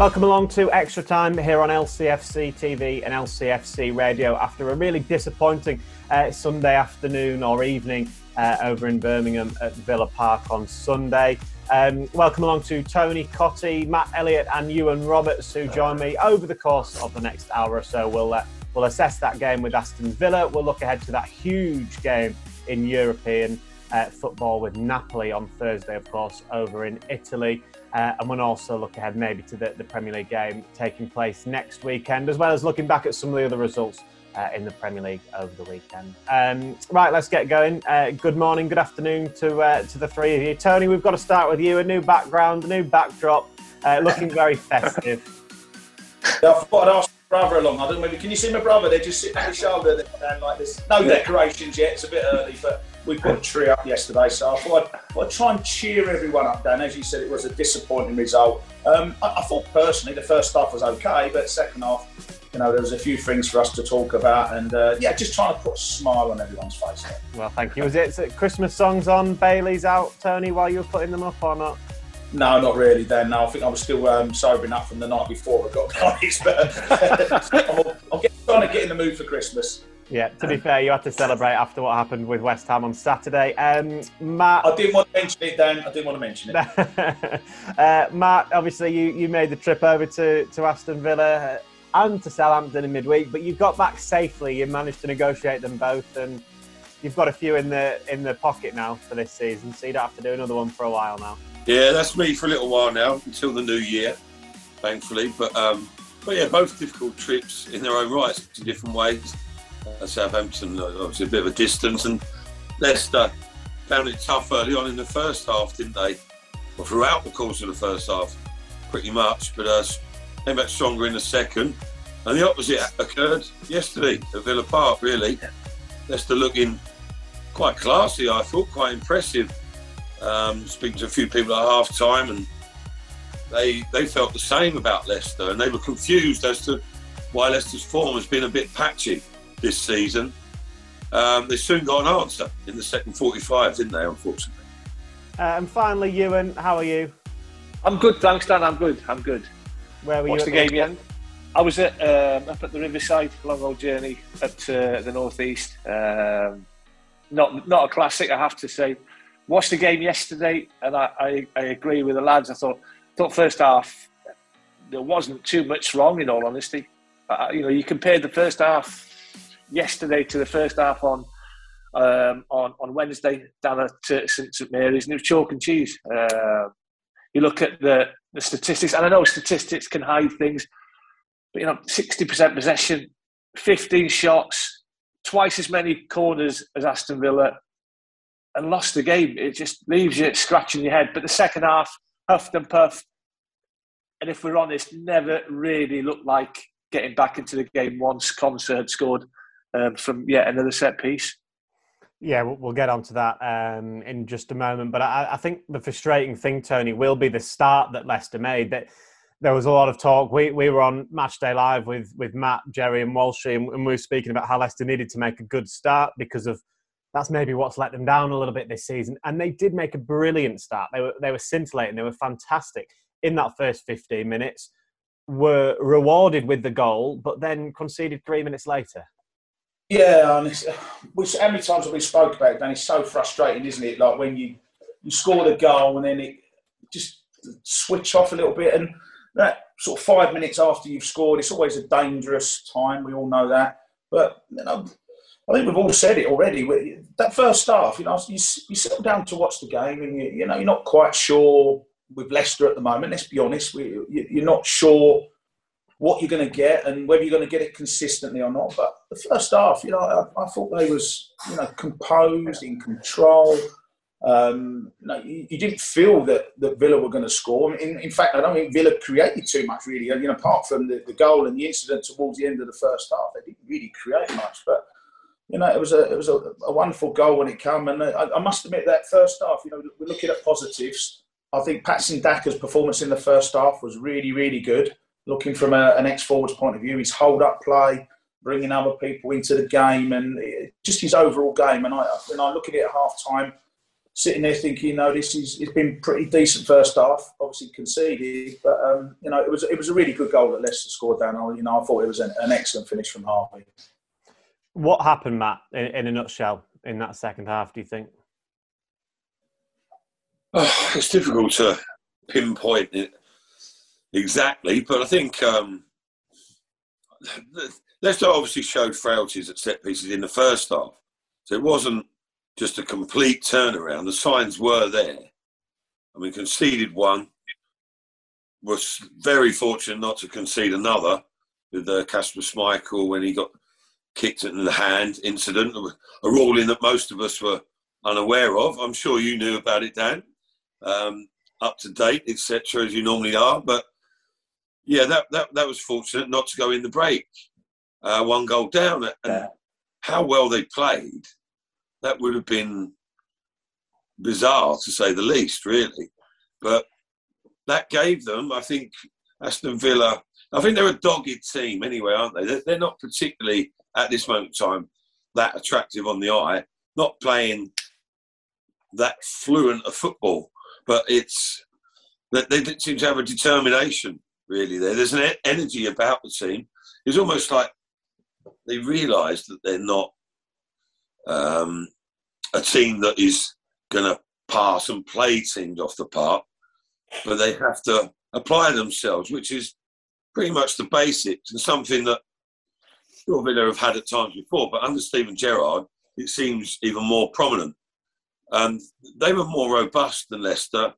Welcome along to Extra Time here on LCFC TV and LCFC Radio after a really disappointing uh, Sunday afternoon or evening uh, over in Birmingham at Villa Park on Sunday. Um, welcome along to Tony Cottee, Matt Elliott, and Ewan Roberts, who join me over the course of the next hour or so. We'll uh, we'll assess that game with Aston Villa. We'll look ahead to that huge game in European uh, football with Napoli on Thursday, of course, over in Italy. Uh, and we'll also look ahead maybe to the, the, Premier League game taking place next weekend, as well as looking back at some of the other results uh, in the Premier League over the weekend. Um, right, let's get going. Uh, good morning, good afternoon to uh, to the three of you. Tony, we've got to start with you. A new background, a new backdrop, uh, looking very festive. Yeah, I thought I'd ask my brother along. I don't know, can you see my brother? They're just sitting on his shoulder like this. No decorations yet. It's a bit early, but we put a tree up yesterday, so I thought I'd, I'd, try and cheer everyone up. Dan, as you said, it was a disappointing result. Um, I, I, thought personally the first half was okay, but second half, you know, there was a few things for us to talk about, and uh, yeah, just trying to put a smile on everyone's face. There. Well, thank you. Was it, Christmas songs on Bailey's out, Tony, while you were putting them up or not? No, not really. Then no, I think I was still um, sober enough from the night before. I got honest, but I'm, I'm trying to get in the mood for Christmas. Yeah, to be fair, you had to celebrate after what happened with West Ham on Saturday. Um, Matt, I didn't want to mention it, Dan. I didn't want to mention it. uh, Matt, obviously, you, you made the trip over to, to Aston Villa and to Southampton in midweek, but you got back safely. You managed to negotiate them both, and you've got a few in the in the pocket now for this season, so you don't have to do another one for a while now. Yeah, that's me for a little while now until the new year, thankfully. But um, but yeah, both difficult trips in their own rights in different ways. Southampton, obviously a bit of a distance, and Leicester found it tough early on in the first half, didn't they? Well, throughout the course of the first half, pretty much, but uh, came back stronger in the second. And the opposite occurred yesterday at Villa Park, really. Leicester looking quite classy, I thought, quite impressive. Um, speaking to a few people at half time, and they they felt the same about Leicester, and they were confused as to why Leicester's form has been a bit patchy this season. Um, they soon got an answer in the second 45, didn't they, unfortunately? Uh, and finally, Ewan, how are you? I'm good, thanks, Dan. I'm good. I'm good. Where were Watched you? the game yet? I was at um, up at the Riverside, long old journey up to the northeast. Um, not not a classic, I have to say. Watched the game yesterday, and I, I, I agree with the lads. I thought thought first half there wasn't too much wrong, in all honesty. Uh, you know, you compared the first half yesterday to the first half on um, on on Wednesday down at St St Mary's, and it was chalk and cheese. Uh, you look at the the statistics, and I know statistics can hide things, but you know, sixty percent possession, fifteen shots, twice as many corners as Aston Villa, and lost the game. It just leaves you scratching your head. But the second half, huffed and puffed, and if we're honest, never really looked like getting back into the game once Konsa scored um, from yet another set piece. Yeah, we'll get onto that um, in just a moment. But I, I, think the frustrating thing, Tony, will be the start that Leicester made. That there was a lot of talk. We we were on Matchday Live with with Matt, Jerry, and Walshy, and, we were speaking about how Leicester needed to make a good start because of that's maybe what's let them down a little bit this season. And they did make a brilliant start. They were they were scintillating. They were fantastic in that first 15 minutes. Were rewarded with the goal, but then conceded three minutes later. Yeah, and it's, which how many times have we spoke about it? And it's so frustrating, isn't it? Like when you you score the goal and then it just switch off a little bit, and that sort of five minutes after you've scored, it's always a dangerous time. We all know that, but you know. I think we've all said it already. That first half, you know, you, you settle down to watch the game, and you, you know you're not quite sure with Leicester at the moment. Let's be honest, we, you're not sure what you're going to get and whether you're going to get it consistently or not. But the first half, you know, I, I thought they was, you know, composed, in control. Um, you, you, didn't feel that, that Villa were going to score. In, in, fact, I don't think Villa created too much, really. You know, apart from the, the goal and the incident towards the end of the first half, they didn't really create much. But you know, it was a it was a, a wonderful goal when it came. And I, I, must admit that first half, you know, we're looking at positives. I think Patson Daka's performance in the first half was really, really good looking from a, an ex forwards point of view, his hold up play, bringing other people into the game, and just his overall game. And I, when I look at it at half time, sitting there thinking, you know, this is it's been pretty decent first half. Obviously conceded, but um, you know, it was it was a really good goal that Leicester scored down. You know, I thought it was an, an excellent finish from Harvey. What happened, Matt, in, in, a nutshell, in that second half? Do you think? Oh, it's difficult to pinpoint it exactly, but I think um, Leicester obviously showed frailties at set pieces in the first half, so it wasn't just a complete turnaround. The signs were there. I mean, conceded one, was very fortunate not to concede another with uh, Kasper Schmeichel when he got kicked in the hand incident, a ruling that most of us were unaware of. I'm sure you knew about it, Dan, um, up to date, etc., as you normally are. But yeah, that, that, that was fortunate not to go in the break. Uh, one goal down. And yeah. how well they played that would have been bizarre to say the least, really. But that gave them, I think, Aston Villa. I think they're a dogged team anyway, aren't they? They're not particularly at this moment in time that attractive on the eye. Not playing that fluent of football, but it's that they seem to have a determination really there. There's an energy about the team. It's almost like they realise that they're not um, a team that is going to pass and play teams off the park, but they have to apply themselves, which is pretty much the basics and something that sure Villa have had at times before, but under Steven Gerrard, it seems even more prominent. And they were more robust than Leicester.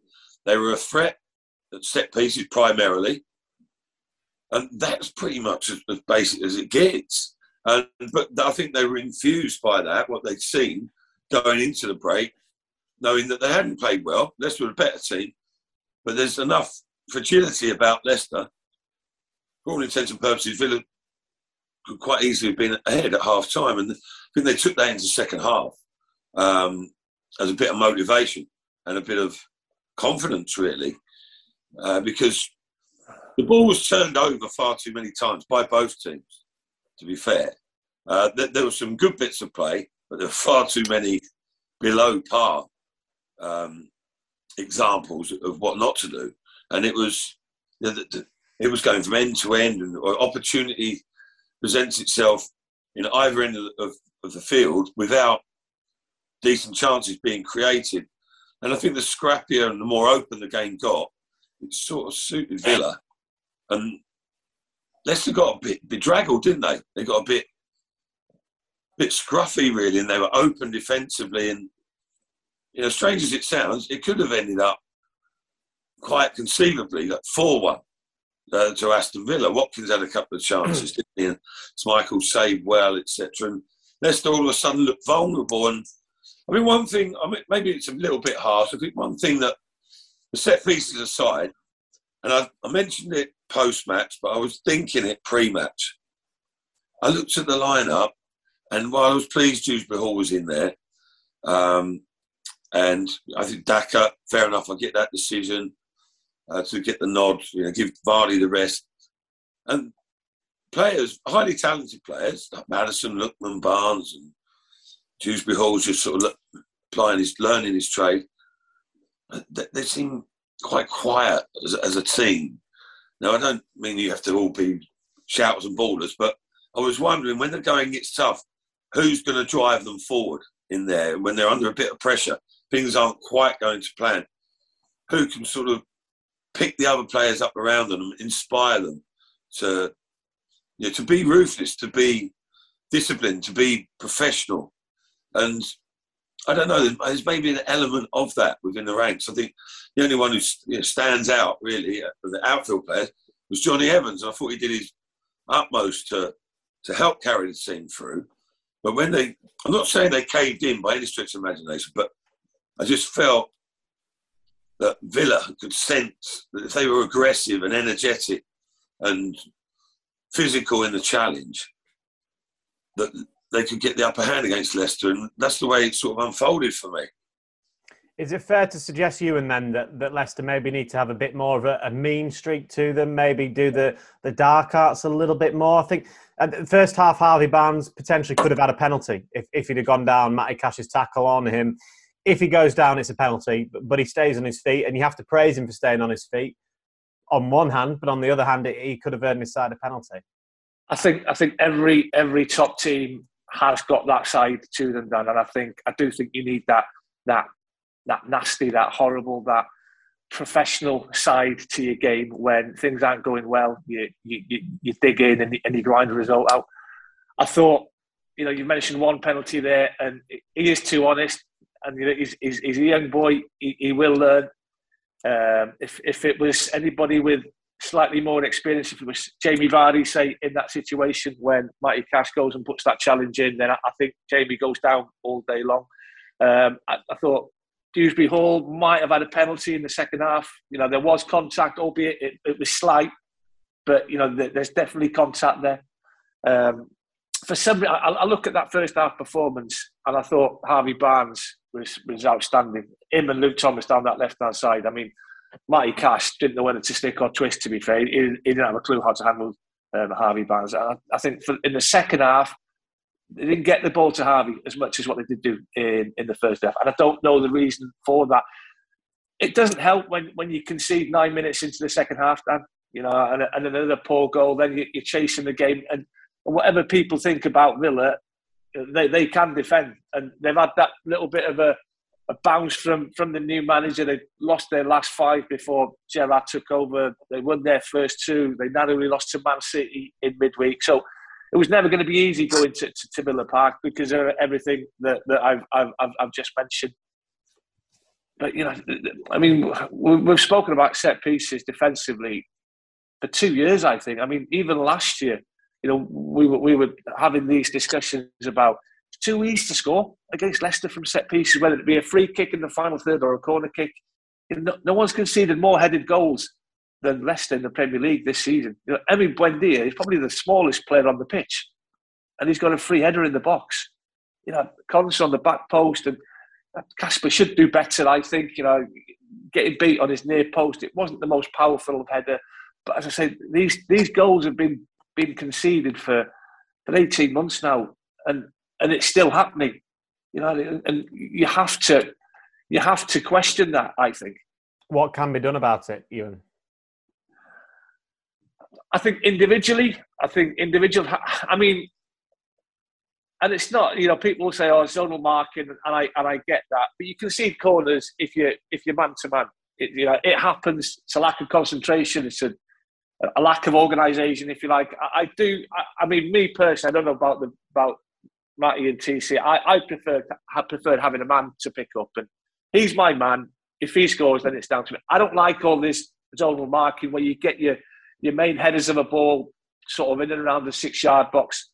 They were a threat at set pieces primarily. And that's pretty much as, as basic as it gets. And, but I think they were infused by that, what they'd seen going into the break, knowing that they hadn't played well. Leicester were a better team, but there's enough fragility about Leicester. For all intents and purposes, Villa could quite easily have been ahead at half time, and I think they took that into the second half um, as a bit of motivation and a bit of confidence, really, uh, because the ball was turned over far too many times by both teams to be fair. Uh, there were some good bits of play, but there were far too many below par um, examples of what not to do. And it was it was going from end to end, and opportunity presents itself in either end of, of the field without decent chances being created. And I think the scrappier and the more open the game got, it sort of suited Villa. And Leicester got a bit bedraggled, didn't they? They got a bit bit scruffy, really, and they were open defensively. And you know, strange as it sounds, it could have ended up quite conceivably like four one uh, to Aston Villa. Watkins had a couple of chances, didn't he? And Michael saved well, etc. And Leicester all of a sudden looked vulnerable. And I mean, one thing, I mean, maybe it's a little bit harsh. I think one thing that the set pieces aside, and I, I mentioned it post match, but I was thinking it pre match. I looked at the lineup, and while I was pleased Dewsbury Hall was in there, um, and I think Daka, fair enough, I get that decision uh, to get the nod, you know, give Vardy the rest. And players, highly talented players, like Maddison, Lookman, Barnes, and Dewsbury Hall's just sort of applying his, learning his trade. They, they seem quite quiet as, as a team. Now, I don't mean you have to all be shouters and ballers, but I was wondering when the going gets tough, who's going to drive them forward in there when they're under a bit of pressure? Things aren't quite going to plan. Who can sort of pick the other players up around them inspire them to, you know, to be ruthless, to be disciplined, to be professional, and I don't know. There's maybe an element of that within the ranks. I think the only one who you know, stands out really uh, the outfield players was Jonny Evans. I thought he did his utmost to to help carry the team through. But when they, I'm not saying they caved in by any stretch of imagination, but I just felt that Villa could sense that if they were aggressive and energetic and physical in the challenge, that they could get the upper hand against Leicester, and that's the way it sort of unfolded for me. Is it fair to suggest, you and then that, that Leicester maybe need to have a bit more of a, a, mean streak to them, maybe do the, the dark arts a little bit more? I think at the first half, Harvey Barnes potentially could have had a penalty if, if he'd have gone down Matty Cash's tackle on him. if he goes down, it's a penalty, but, but he stays on his feet, and you have to praise him for staying on his feet on one hand, but on the other hand, he could have earned his side a penalty. I think I think every every top team has got that side to them, Dan, and I think I do think you need that that that nasty, that horrible, that professional side to your game when things aren't going well. You you, you, you dig in and, and you grind the result out. I thought, you know, you mentioned one penalty there, and he is too honest. And you know, he's, he's, he's a young boy. He, he will learn. Um, if if it was anybody with slightly more experience, if it was Jamie Vardy, say in that situation when Matty Cash goes and puts that challenge in, then I, I think Jamie goes down all day long. Um, I, I, thought Dewsbury Hall might have had a penalty in the second half. You know, there was contact, albeit it, it was slight, but you know, there's definitely contact there. Um, for some, I, I, look at that first half performance, and I thought Harvey Barnes was was outstanding. Him and Luke Thomas down that left hand side. I mean, Matty Cash didn't know whether to stick or twist. To be fair, he, he didn't have a clue how to handle um, Harvey Barnes. I, I think for, in the second half, they didn't get the ball to Harvey as much as what they did do in, in the first half. And I don't know the reason for that. It doesn't help when, when you concede nine minutes into the second half, Dan, you know, and, and another poor goal, then you, are chasing the game. And whatever people think about Villa, they, they can defend. And they've had that little bit of a, a bounce from, from the new manager. They lost their last five before Gerrard took over. They won their first two. They narrowly lost to Man City in midweek. So it was never going to be easy going to, to, to Villa Park because of everything that, that I've, I've, I've just mentioned. But, you know, I mean, we've spoken about set pieces defensively for two years, I think. I mean, even last year, you know, we were, we were having these discussions about too easy to score against Leicester from set pieces, whether it be a free kick in the final third or a corner kick. No, no one's conceded more headed goals than Leicester in the Premier League this season. You know, Emi Buendia is probably the smallest player on the pitch, and he's got a free header in the box. You know, Collins on the back post, and uh, Kasper should do better. I think. You know, getting beat on his near post, it wasn't the most powerful header, but as I said, these these goals have been been conceded for for eighteen months now, and and it's still happening. You know, and you have to you have to question that. I think. What can be done about it, Ewan? I think individually, I think individual. I mean, and it's not you know people say oh zonal marking and I and I get that, but you can see corners if you if you're man to man. It, you know it happens. It's a lack of concentration. It's a a lack of organisation, if you like. I, I do. I, I, mean, me personally, I don't know about the about Matty and TC. I, I prefer have preferred having a man to pick up, and he's my man. If he scores, then it's down to me. I don't like all this zonal marking where you get your your main headers of a ball sort of in and around the six yard box.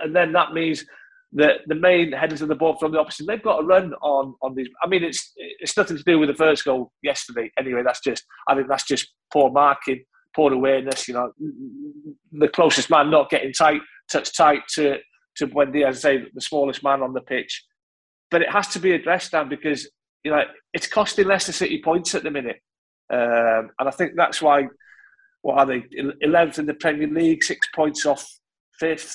And then that means that the main headers of the ball from the opposite, they've got to run on, on these. I mean, it's it's nothing to do with the first goal yesterday. Anyway, that's just, I think that's just poor marking, poor awareness. You know, the closest man not getting tight, touch tight to, to Buendia, as I say, the smallest man on the pitch. But it has to be addressed now because, you know, it's costing Leicester City points at the minute. Um, and I think that's why what are they? Eleventh in the Premier League, six points off fifth,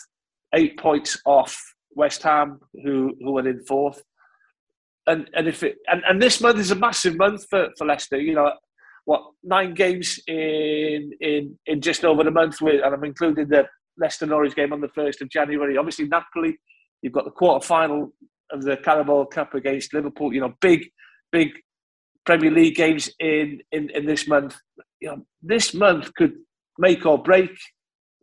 eight points off West Ham, who who are in fourth. And and if it and, and this month is a massive month for, for Leicester. You know, what nine games in in in just over a month with, and I'm including the Leicester Norwich game on the first of January. Obviously, Napoli. You've got the quarter final of the Carabao Cup against Liverpool. You know, big big Premier League games in, in, in this month. You know, this month could make or break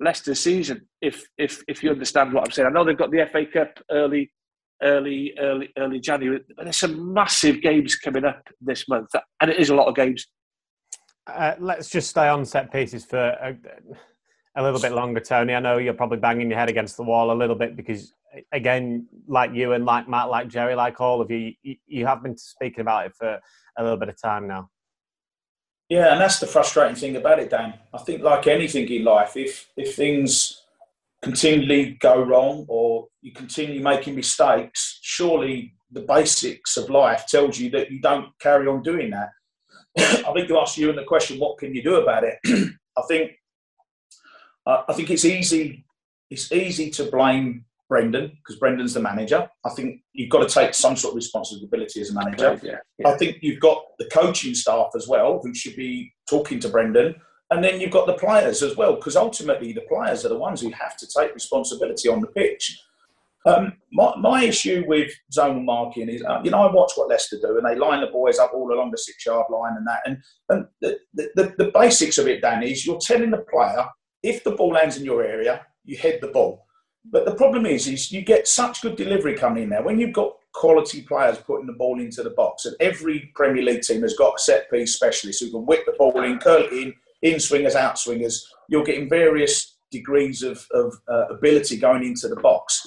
Leicester's season if if if you understand what I'm saying. I know they've got the FA Cup early early early early January. There's some massive games coming up this month, and it is a lot of games. Uh, let's just stay on set pieces for a, little bit longer, Tony. I know you're probably banging your head against the wall a little bit because, again, like you and like Matt, like Jerry, like all of you, you, you have been speaking about it for a little bit of time now. Yeah, and that's the frustrating thing about it, Dan. I think, like anything in life, if if things continually go wrong or you continue making mistakes, surely the basics of life tells you that you don't carry on doing that. I think you asked you in the question, what can you do about it? I think I think it's easy. It's easy to blame Brendan because Brendan's the manager. I think you've got to take some sort of responsibility as a manager. Yeah, yeah. I think you've got the coaching staff as well who should be talking to Brendan. And then you've got the players as well, because ultimately the players are the ones who have to take responsibility on the pitch. Um, my, my issue with zonal marking is, uh, you know, I watch what Leicester do, and they line the boys up all along the six-yard line and that. And, and the, the, the basics of it, Dan, is you're telling the player if the ball lands in your area, you head the ball. But the problem is, is you get such good delivery coming in there when you've got quality players putting the ball into the box, and every Premier League team has got a set piece specialist who can whip the ball in, curl it in, in swingers, out swingers. You're getting various degrees of, of uh, ability going into the box.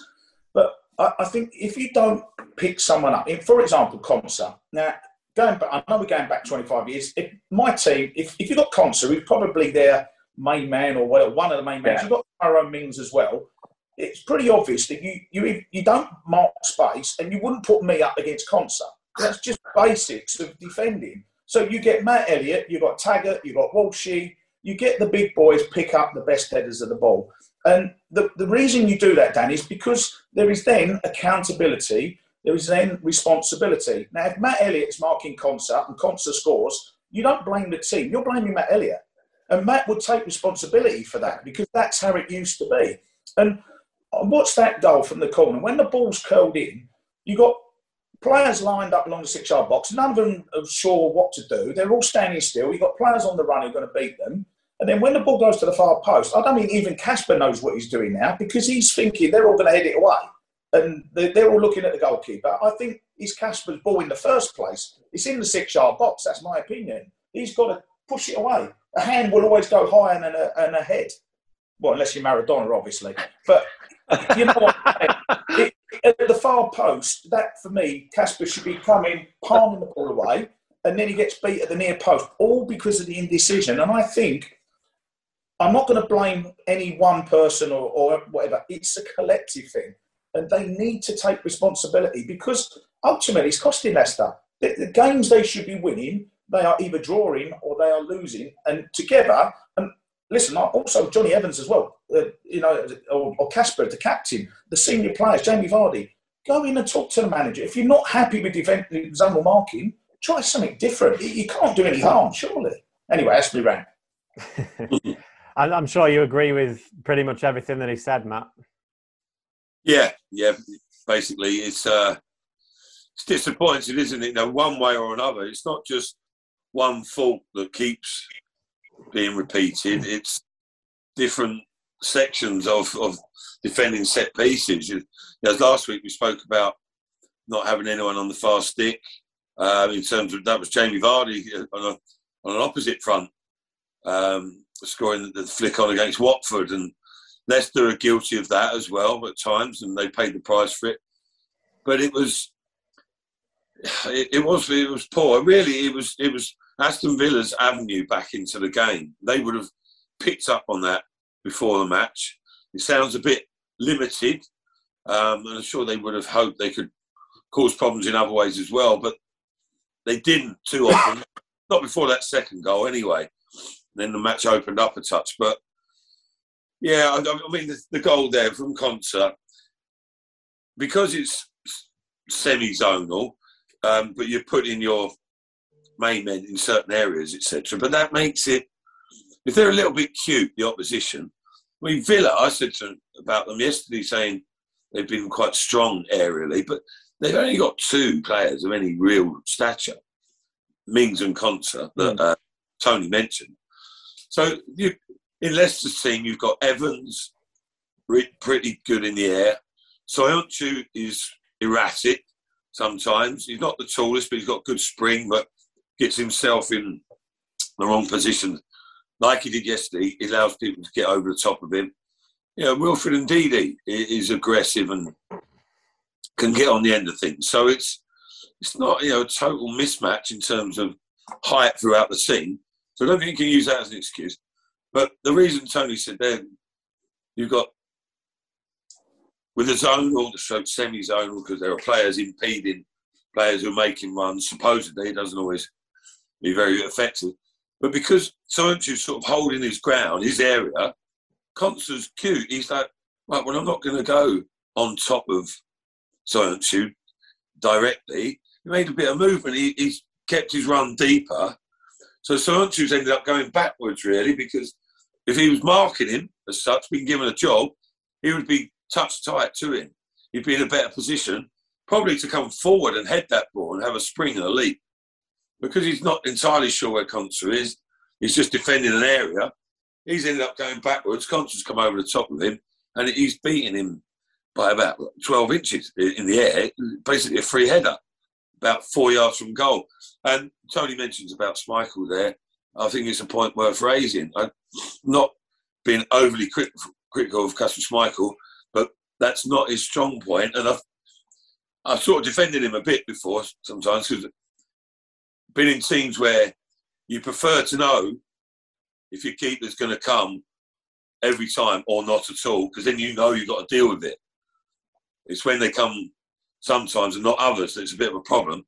But I, I, think if you don't pick someone up, for example, Konsa. Now, going back, I know we're going back 25 years. If my team, if, if you've got Konsa, who's probably their main man or one of the main men, yeah. you've got Tyrone Mings as well it's pretty obvious that you, you, you don't mark space and you wouldn't put me up against Konsa. That's just basics of defending. So you get Matt Elliott, you've got Taggart, you've got Walshy, you get the big boys pick up the best headers of the ball. And the, the reason you do that, Dan, is because there is then accountability, there is then responsibility. Now, if Matt Elliott's marking Konsa and Konsa scores, you don't blame the team, you're blaming Matt Elliott. And Matt would take responsibility for that because that's how it used to be. And what's that goal from the corner? When the ball's curled in, you got players lined up along the six yard box. None of them are sure what to do. They're all standing still. You've got players on the run who are going to beat them. And then when the ball goes to the far post, I don't mean even Kasper knows what he's doing now because he's thinking they're all going to head it away. And they're all looking at the goalkeeper. I think it's Kasper's ball in the first place. It's in the six yard box. That's my opinion. He's got to push it away. A hand will always go higher than a, than a head. Well, unless you're Maradona, obviously. But you know what? it, at the far post, that for me, Kasper should be coming, palming the ball away, and then he gets beat at the near post, all because of the indecision. And I think I'm not going to blame any one person or, or whatever. It's a collective thing, and they need to take responsibility because ultimately it's costing Leicester. The, the games they should be winning, they are either drawing or they are losing, and together. And listen, also Jonny Evans as well, uh, you know, or Kasper, the captain, the senior players, Jamie Vardy, go in and talk to the manager. If you're not happy with defensive zonal marking, try something different. You can't do any harm, surely. Anyway, that's me rant. I'm sure you agree with pretty much everything that he said, Matt. Yeah, yeah. Basically, it's uh, it's disappointing, isn't it? No, one way or another. It's not just one fault that keeps being repeated. It's different sections of, of defending set pieces. You know, last week we spoke about not having anyone on the far stick. Uh, in terms of that was Jamie Vardy uh, on, a, on an opposite front, um, scoring the flick on against Watford, and Leicester are guilty of that as well at times, and they paid the price for it. But it was, it, it was, it was poor. Really, it was, it was Aston Villa's avenue back into the game. They would have picked up on that before the match. It sounds a bit limited, um, and I'm sure they would have hoped they could cause problems in other ways as well, but they didn't too often. Not before that second goal, anyway. Then the match opened up a touch, but yeah, I, I mean the, the, goal there from Konsa because it's semi-zonal, um, but you put in your main men in certain areas, etc. But that makes it, if they're a little bit cute, the opposition. I mean, Villa, I said to, about them yesterday saying they've been quite strong aerially, but they've only got two players of any real stature, Mings and Konsa, that mm. uh, Tony mentioned. So you, in Leicester's team, you've got Evans, pretty good in the air. Soyuncu is erratic sometimes. He's not the tallest, but he's got good spring. But gets himself in the wrong position, like he did yesterday, he allows people to get over the top of him. You know, Wilfred Ndidi is aggressive and can get on the end of things. So it's it's not you know a total mismatch in terms of height throughout the scene. So I don't think you can use that as an excuse. But the reason Tony said then you've got with the zonal, the semi-zonal, because there are players impeding players who are making runs. Supposedly, it doesn't always be very effective. But because Soyuncu's sort of holding his ground, his area, Konsa's cute. He's like, right, well, I'm not going to go on top of Söyüncü directly. He made a bit of movement. He, he's kept his run deeper. So Söyüncü's ended up going backwards, really, because if he was marking him as such, being given a job, he would be touch tight to him. He'd be in a better position, probably to come forward and head that ball and have a spring and a leap. Because he's not entirely sure where Konsa is, he's just defending an area. He's ended up going backwards. Konsa's come over the top of him, and he's beating him by about 12 inches in the air, basically a free header, about four yards from goal. And Tony mentions about Schmeichel there. I think it's a point worth raising. I've not been overly critical of Kasper Schmeichel, that's not his strong point. And I've, I've sort of defended him a bit before sometimes because been in teams where you prefer to know if your keeper's going to come every time or not at all, because then you know you've got to deal with it. It's when they come sometimes and not others that's a bit of a problem.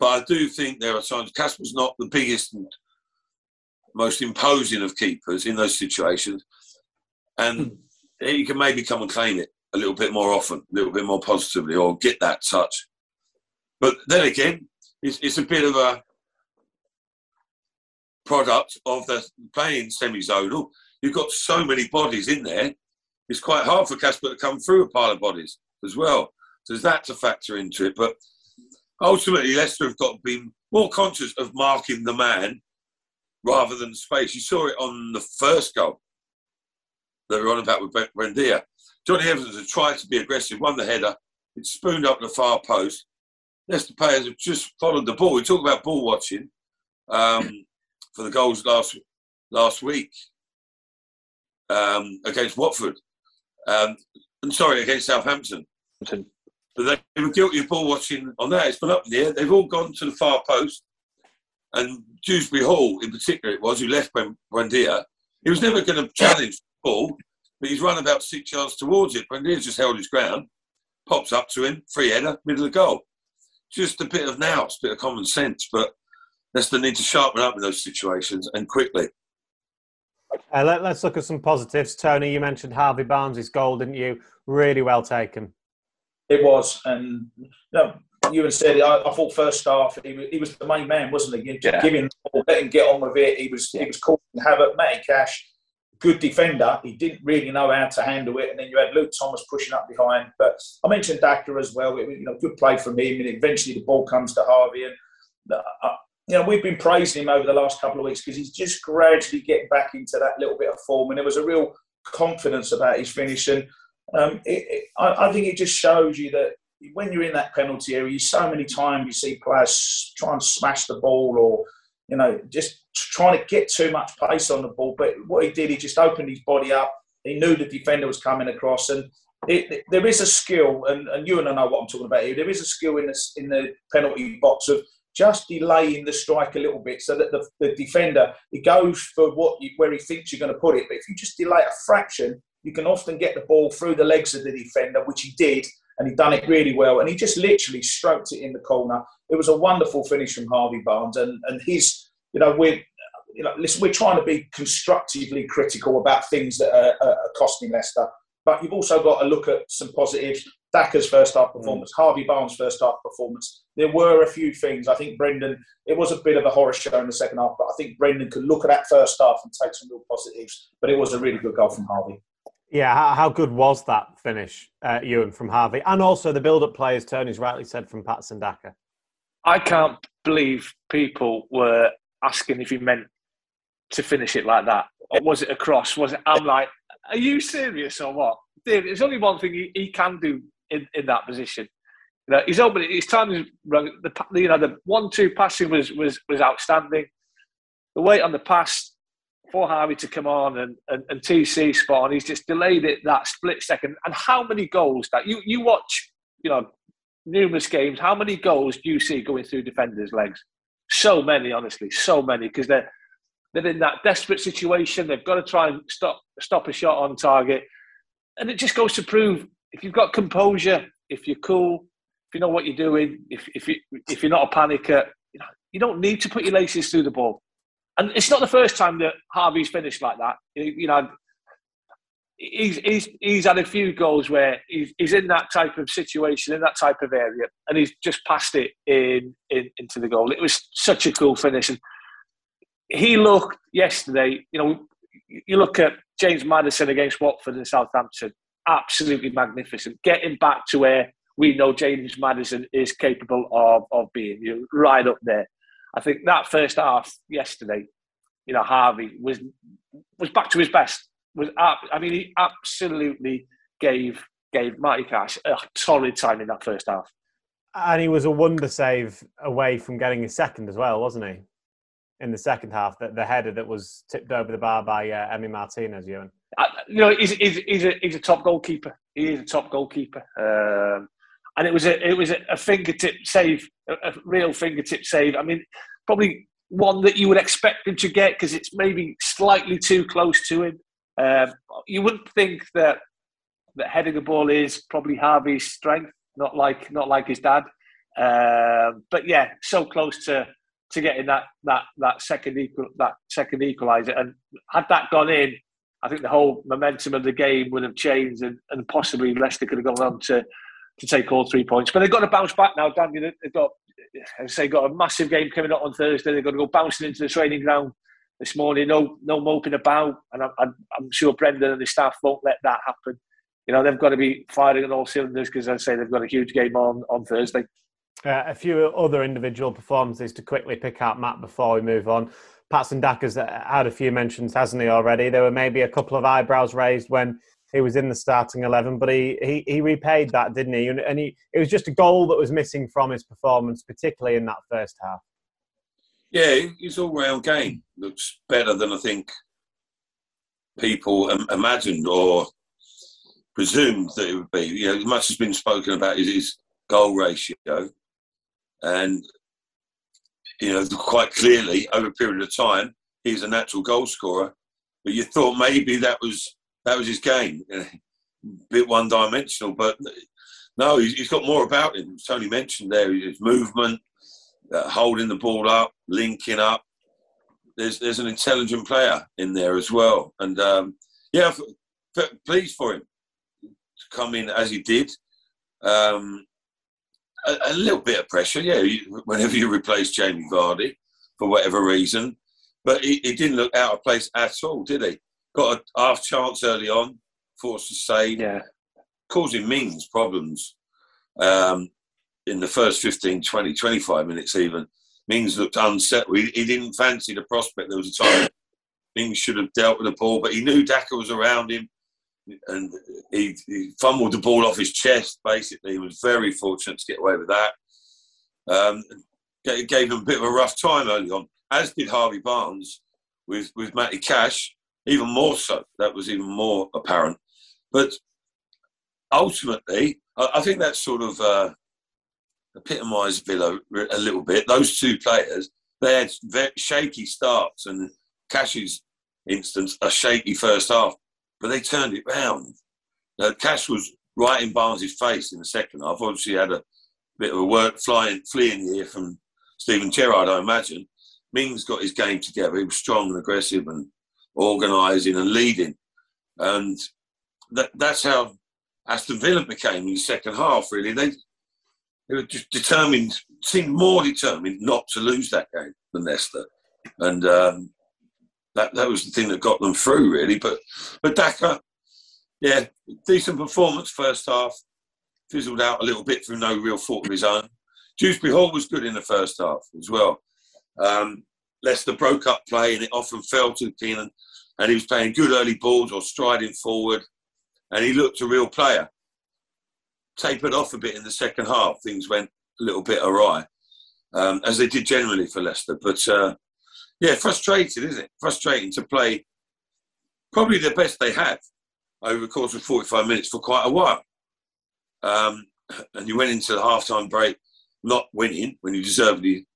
But I do think there are times Kasper's not the biggest and most imposing of keepers in those situations, and mm. he can maybe come and claim it a little bit more often, a little bit more positively, or get that touch. But then again, it's, it's a bit of a product of the playing semi-zonal. You've got so many bodies in there. It's quite hard for Kasper to come through a pile of bodies as well. So there's that to factor into it. But ultimately, Leicester have got to be more conscious of marking the man rather than space. You saw it on the first goal that we were on about with Buendia. Jonny Evans had tried to be aggressive, won the header, it spooned up the far post. Leicester players have just followed the ball. We talk about ball watching um, for the goals last last week um, against Watford. Um, I'm sorry, against Southampton. But they were guilty of ball watching on that. It's been up in the air. They've all gone to the far post. And Dewsbury Hall, in particular, it was, who left Buendia, he was never going to challenge the ball, but he's run about six yards towards it. Buendia's just held his ground, pops up to him, free header, middle of goal. Just a bit of nous, a bit of common sense, but that's the need to sharpen up in those situations and quickly. Uh, let, us look at some positives. Tony, you mentioned Harvey Barnes' goal, didn't you? Really well taken. It was, and no, Ewan said I, I thought first half he was, he was the main man, wasn't he? Yeah. Give him let him get on with it. He was he was causing havoc. Matty Cash, good defender. He didn't really know how to handle it, and then you had Luke Thomas pushing up behind. But I mentioned Daka as well. It, you know, good play from him, and eventually the ball comes to Harvey. And uh, you know, we've been praising him over the last couple of weeks because he's just gradually getting back into that little bit of form, and there was a real confidence about his finish. And um, it, it, I, I, think it just shows you that when you're in that penalty area, so many times you see players try and smash the ball or you know just trying to get too much pace on the ball. But what he did, he just opened his body up. He knew the defender was coming across, and it, there is a skill, and, and you and I know what I'm talking about here. There is a skill in the in the penalty box of just delaying the strike a little bit so that the, the defender he goes for what you, where he thinks you're going to put it. But if you just delay a fraction, you can often get the ball through the legs of the defender, which he did, and he done it really well. And he just literally stroked it in the corner. It was a wonderful finish from Harvey Barnes, and and his, you know, we're. You know, listen, we're trying to be constructively critical about things that are, are costing Leicester, but you've also got to look at some positives. Daka's first half performance, mm. Harvey Barnes' first half performance. There were a few things. I think Brendan, it was a bit of a horror show in the second half, but I think Brendan could look at that first half and take some real positives. But it was a really good goal from Harvey. Yeah, how, how good was that finish, uh, Ewan, from Harvey? And also the build up play, players, Tony's rightly said, from Patson Daka. I can't believe people were asking if he meant to finish it like that. Or was it a cross? Was it? I'm like, are you serious or what? Dave, there's only one thing he, he can do in, in that position. You know, he's open. His time is the you know the one-two passing was was was outstanding. The weight on the pass for Harvey to come on and, and, and TC spawn, he's just delayed it that split second. And how many goals that you you watch, you know, numerous games. How many goals do you see going through defenders' legs? So many, honestly, so many because they're they're in that desperate situation. They've got to try and stop stop a shot on target, and it just goes to prove if you've got composure, if you're cool, if you know what you're doing, if if you if you're not a panicker, you know you don't need to put your laces through the ball. And it's not the first time that Harvey's finished like that. You know, he's, he's, he's had a few goals where he's, he's in that type of situation, in that type of area, and he's just passed it in, in into the goal. It was such a cool finish. And he looked yesterday, you know, you look at James Maddison against Watford and Southampton, absolutely magnificent. Getting back to where we know James Maddison is capable of, of being, you know, right up there. I think that first half yesterday, you know, Harvey was was back to his best was up. I mean he absolutely gave gave Matty Cash a solid time in that first half. And he was a wonder save away from getting his second as well, wasn't he? In the second half, the, the header that was tipped over the bar by uh, Emi Martinez, Ewan. Uh, you know, he's, he's, he's, a, he's a top goalkeeper. He is a top goalkeeper. Um, and it was a it was a fingertip save, a, a real fingertip save. I mean, probably one that you would expect him to get because it's maybe slightly too close to him. Um, you wouldn't think that that heading the ball is probably Harvey's strength, not like not like his dad. Um, but yeah, so close to to getting that that that second equal that second equaliser, and had that gone in, I think the whole momentum of the game would have changed, and, and possibly Leicester could have gone on to to take all three points. But they've got to bounce back now, Dan. They've got, as I say, got a massive game coming up on Thursday. They've got to go bouncing into the training ground this morning. No, no moping about, and I'm, I'm, I'm sure Brendan and the staff won't let that happen. You know, they've got to be firing on all cylinders because, as I say, they've got a huge game on on Thursday. Uh, a few other individual performances to quickly pick out, Matt, before we move on. Patson Daka's had a few mentions, hasn't he, already? There were maybe a couple of eyebrows raised when he was in the starting 11, but he, he, he repaid that, didn't he? And he, it was just a goal that was missing from his performance, particularly in that first half. Yeah, his all round game looks better than I think people imagined or presumed that it would be. You know, much has been spoken about is his goal ratio, and you know, quite clearly over a period of time, he's a natural goal scorer. But you thought maybe that was that was his game, a bit one dimensional. But no, he's got more about him. Tony mentioned there his movement, uh, holding the ball up, linking up. There's there's an intelligent player in there as well, and um, yeah, f- f- pleased for him to come in as he did. Um, a, a, little bit of pressure, yeah. You, whenever you replace Jamie Vardy for whatever reason, but he, he, didn't look out of place at all, did he? Got a half chance early on, forced to save, yeah. causing Mings problems. Um, in the first 15, 20, 25 minutes even, Mings looked unsettled. He, he didn't fancy the prospect. There was a time Mings should have dealt with the ball, but he knew Daka was around him and he, he, fumbled the ball off his chest, basically. He was very fortunate to get away with that. Um, gave him a bit of a rough time early on, as did Harvey Barnes with, with Matty Cash, even more so. That was even more apparent. But ultimately, I, I think that's sort of uh, epitomised Villa a little bit. Those two players, they had very shaky starts, and Cash's instance, a shaky first half, but they turned it round. Now, Cash was right in Barnes' face in the second half. Obviously, had a bit of a work flying, fleeing here from Steven Gerrard, I imagine. Mings got his game together. He was strong and aggressive and organising and leading. And that, that's how Aston Villa became in the second half, really. They they were just determined, seemed more determined not to lose that game than Leicester, and um, that that was the thing that got them through, really. But but Daka, yeah, decent performance first half, fizzled out a little bit through no real fault of his own. Dewsbury Hall was good in the first half as well. Um, Leicester broke up play and it often fell to Keenan, and he was playing good early balls or striding forward, and he looked a real player tapered off a bit in the second half. Things went a little bit awry, um, as they did generally for Leicester. But uh, yeah, frustrated, isn't it? Frustrating to play probably the best they have over the course of 45 minutes for quite a while. Um, and you went into the half-time break not winning when you deservedly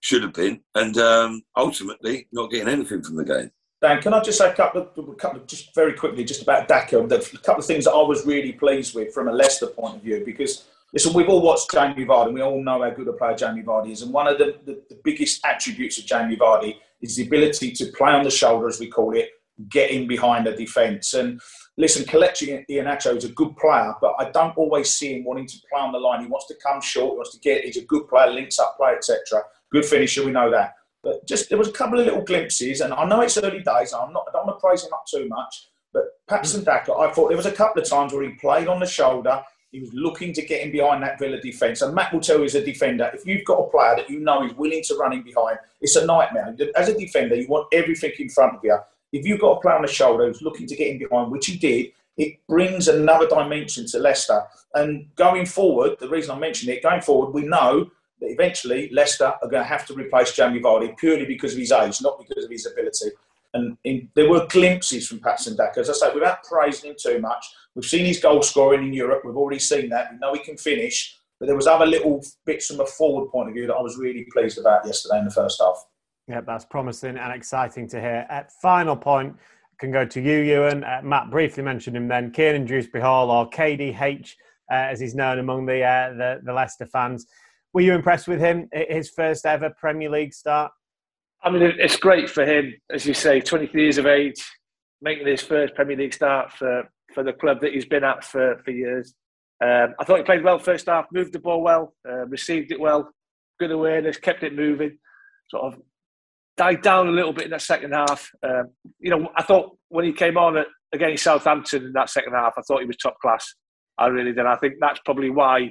should have been, and um, ultimately not getting anything from the game. Dan, can I just say a couple of, a couple of just very quickly, just about Daka, a couple of things that I was really pleased with from a Leicester point of view, because listen, we've all watched Jamie Vardy, and we all know how good a player Jamie Vardy is, and one of the, the, the biggest attributes of Jamie Vardy is the ability to play on the shoulder, as we call it, getting behind the defence. And listen, Kelechi Iheanacho is a good player, but I don't always see him wanting to play on the line. He wants to come short, he wants to get, he's a good player, links up play, etc. Good finisher, we know that. But just there was a couple of little glimpses, and I know it's early days. I'm not, I don't want to praise him up too much, but Patson mm. Daka, I thought there was a couple of times where he played on the shoulder. He was looking to get in behind that Villa defence. And Matt will tell you as a defender, if you've got a player that you know is willing to run in behind, it's a nightmare. As a defender, you want everything in front of you. If you've got a player on the shoulder who's looking to get in behind, which he did, it brings another dimension to Leicester. And going forward, the reason I mentioned it, going forward, we know that eventually Leicester are going to have to replace Jamie Vardy purely because of his age, not because of his ability. And in, there were glimpses from Patson Daka. As I say, without praising him too much, we've seen his goal scoring in Europe. We've already seen that. We know he can finish. But there was other little bits from a forward point of view that I was really pleased about yesterday in the first half. Yeah, that's promising and exciting to hear. At final point, can go to you, Ewan. Uh, Matt briefly mentioned him then. Kiernan Dewsbury Hall, or KDH, uh, as he's known among the, uh, the the Leicester fans. Were you impressed with him? His first ever Premier League start. I mean, it's great for him, as you say, 23 years of age, making his first Premier League start for, for the club that he's been at for, for years. Um, I thought he played well first half, moved the ball well, uh, received it well, good awareness, kept it moving, sort of died down a little bit in that second half. Um, you know, I thought when he came on against Southampton in that second half, I thought he was top class. I really did. I think that's probably why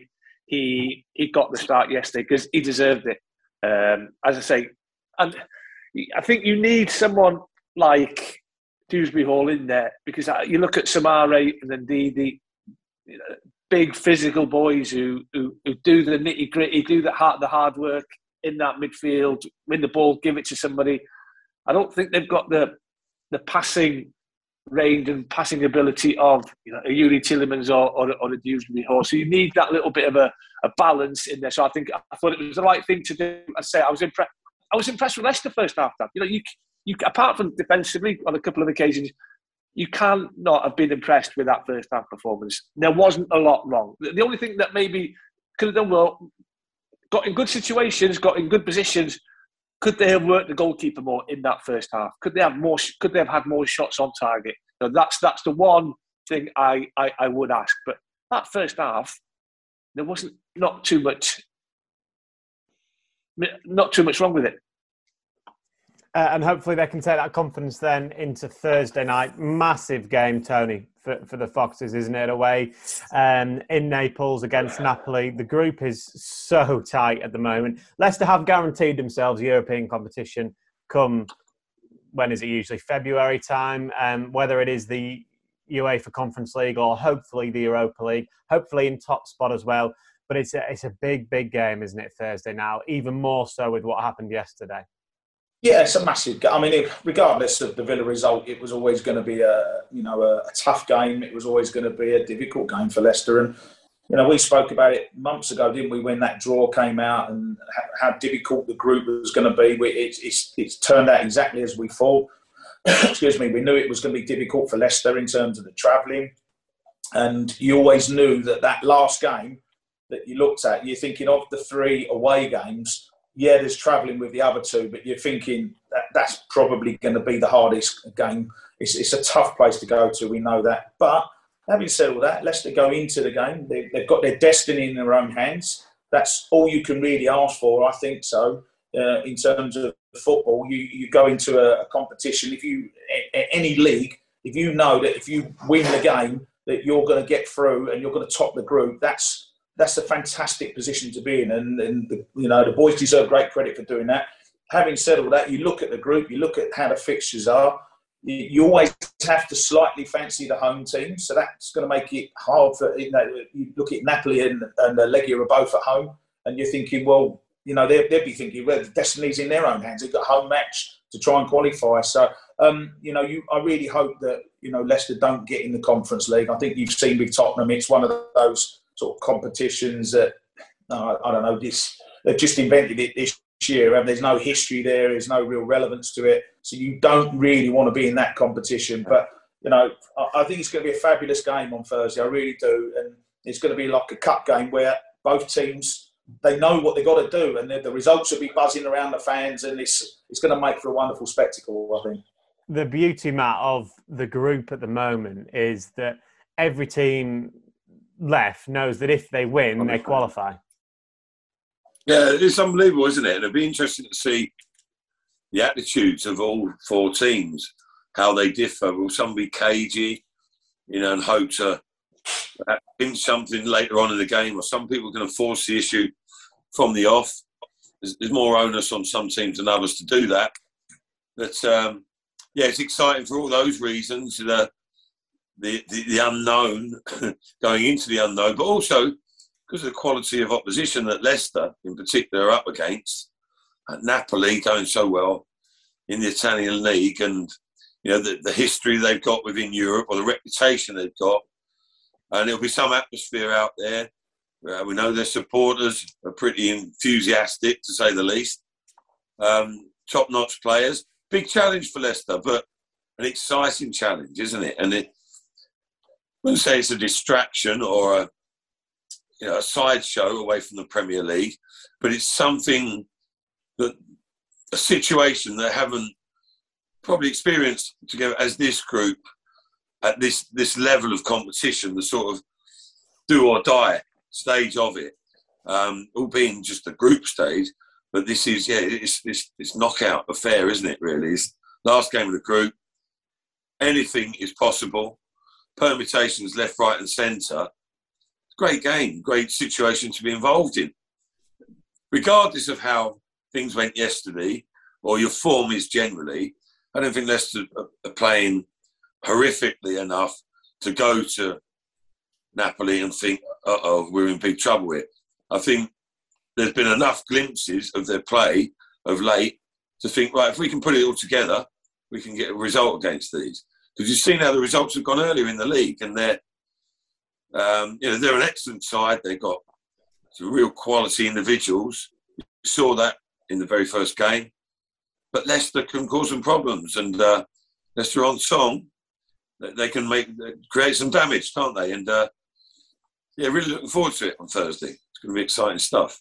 he he got the start yesterday because he deserved it. Um, as I say, and I think you need someone like Dewsbury Hall in there because you look at Soumaré and then the you know, big physical boys who, who, who do the nitty gritty, do the hard the hard work in that midfield, win the ball, give it to somebody. I don't think they've got the the passing range and passing ability of you know, a Youri Tielemans or, or, or a Dewsbury Hall. So you need that little bit of a, a balance in there. So I think I thought it was the right thing to do. I say I was impressed. I was impressed with Leicester first half. That you know, you you apart from defensively on a couple of occasions, you can not have been impressed with that first half performance. There wasn't a lot wrong. The only thing that maybe could have done well, got in good situations, got in good positions. Could they have worked the goalkeeper more in that first half? Could they have more? Could they have had more shots on target? Know, that's that's the one thing I, I, I would ask. But that first half, there wasn't not too much not too much wrong with it. Uh, and hopefully they can take that confidence then into Thursday night. Massive game, Tony, for, for the Foxes, isn't it? Away um, in Naples against Napoli. The group is so tight at the moment. Leicester have guaranteed themselves European competition come, when is it usually? February time. Um, whether it is the UEFA Conference League or hopefully the Europa League, hopefully in top spot as well. But it's a, it's a big, big game, isn't it, Thursday now? Even more so with what happened yesterday. Yeah, it's a massive. I mean, regardless of the Villa result, it was always going to be a you know a, a, tough game. It was always going to be a difficult game for Leicester, and you know we spoke about it months ago, didn't we? When that draw came out and how, how difficult the group was going to be. It's, it's it's turned out exactly as we thought. Excuse me. We knew it was going to be difficult for Leicester in terms of the travelling, and you always knew that that last game that you looked at, you're thinking of the three away games. Yeah, there's travelling with the other two, but you're thinking that that's probably going to be the hardest game. It's, it's a tough place to go to. We know that. But having said all that, Leicester go into the game. They, have got their destiny in their own hands. That's all you can really ask for, I think so. Uh, in terms of football, you, you go into a, a competition. If you any league, if you know that if you win the game, that you're going to get through and you're going to top the group, that's that's a fantastic position to be in, and, and the, you know the boys deserve great credit for doing that. Having said all that, you look at the group, you look at how the fixtures are. You, you always have to slightly fancy the home team, so that's going to make it hard for you know. You look at Napoli and, and Legia are both at home, and you're thinking, well, you know, they'd, they'd be thinking, well, the destiny's in their own hands. They've got a home match to try and qualify. So, um, you know, you, I really hope that, you know, Leicester don't get in the Conference League. I think you've seen with Tottenham, it's one of those sort of competitions that uh, I don't know. This they've just invented it this year, and there's no history there. There's no real relevance to it, so you don't really want to be in that competition. But you know, I, I think it's going to be a fabulous game on Thursday. I really do, and it's going to be like a cup game where both teams they know what they've got to do, and the, the results will be buzzing around the fans, and it's it's going to make for a wonderful spectacle. I think. the beauty, Matt, of the group at the moment is that every team left knows that if they win, they qualify. Yeah, it's unbelievable, isn't it? It'll be interesting to see the attitudes of all four teams, how they differ. Will some be cagey, you know, and hope to win something later on in the game, or some people are going to force the issue from the off? There's, there's more onus on some teams than others to do that. But um, yeah, it's exciting for all those reasons. The the, the, the unknown, going into the unknown, but also because of the quality of opposition that Leicester, in particular, are up against. At Napoli going so well in the Italian league, and you know the, the history they've got within Europe or the reputation they've got, and there'll be some atmosphere out there. Uh, we know their supporters are pretty enthusiastic, to say the least. Um, top-notch players. Big challenge for Leicester, but an exciting challenge, isn't it? And it, wouldn't say it's a distraction or a you know a sideshow away from the Premier League, but it's something that a situation they haven't probably experienced together as this group at this this level of competition, the sort of do or die stage of it, um, all being just a group stage. But this is yeah, it's it's, it's knockout affair, isn't it? Really, it's last game of the group. Anything is possible. Permutations left, right, and centre. Great game, great situation to be involved in. Regardless of how things went yesterday, or your form is generally, I don't think Leicester are playing horrifically enough to go to Napoli and think, uh oh, we're in big trouble here. I think there's been enough glimpses of their play of late to think, right, if we can put it all together, we can get a result against these. Because you've seen how the results have gone earlier in the league, and they're, um, you know, they're an excellent side. They've got some real quality individuals. We saw that in the very first game. But Leicester can cause some problems, and uh, Leicester on song, they can make create some damage, can't they? And uh, yeah, really looking forward to it on Thursday. It's going to be exciting stuff.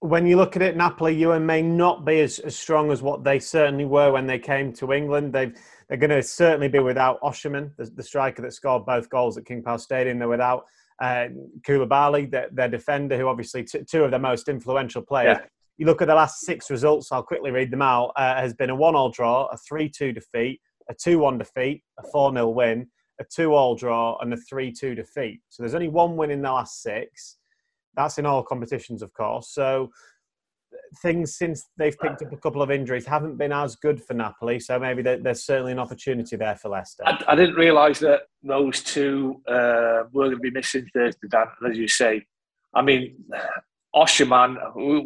When you look at it, Napoli, you may not be as, as strong as what they certainly were when they came to England. They've they're going to certainly be without Osimhen, the, the, striker that scored both goals at King Power Stadium. They're without uh, Koulibaly, their, their defender, who obviously t- two of the most influential players. Yeah. You look at the last six results. I'll quickly read them out. Uh, has been a one-all draw, a three-two defeat, a 2 1 defeat, a 4 0 win, a 2 all draw, and a 3 2 defeat. So there's only one win in the last six. That's in all competitions, of course. So things since they've picked up a couple of injuries haven't been as good for Napoli. So maybe there's certainly an opportunity there for Leicester. I, I didn't realise that those two uh, were going to be missing Thursday, Dan, as you say. I mean, Osimhen,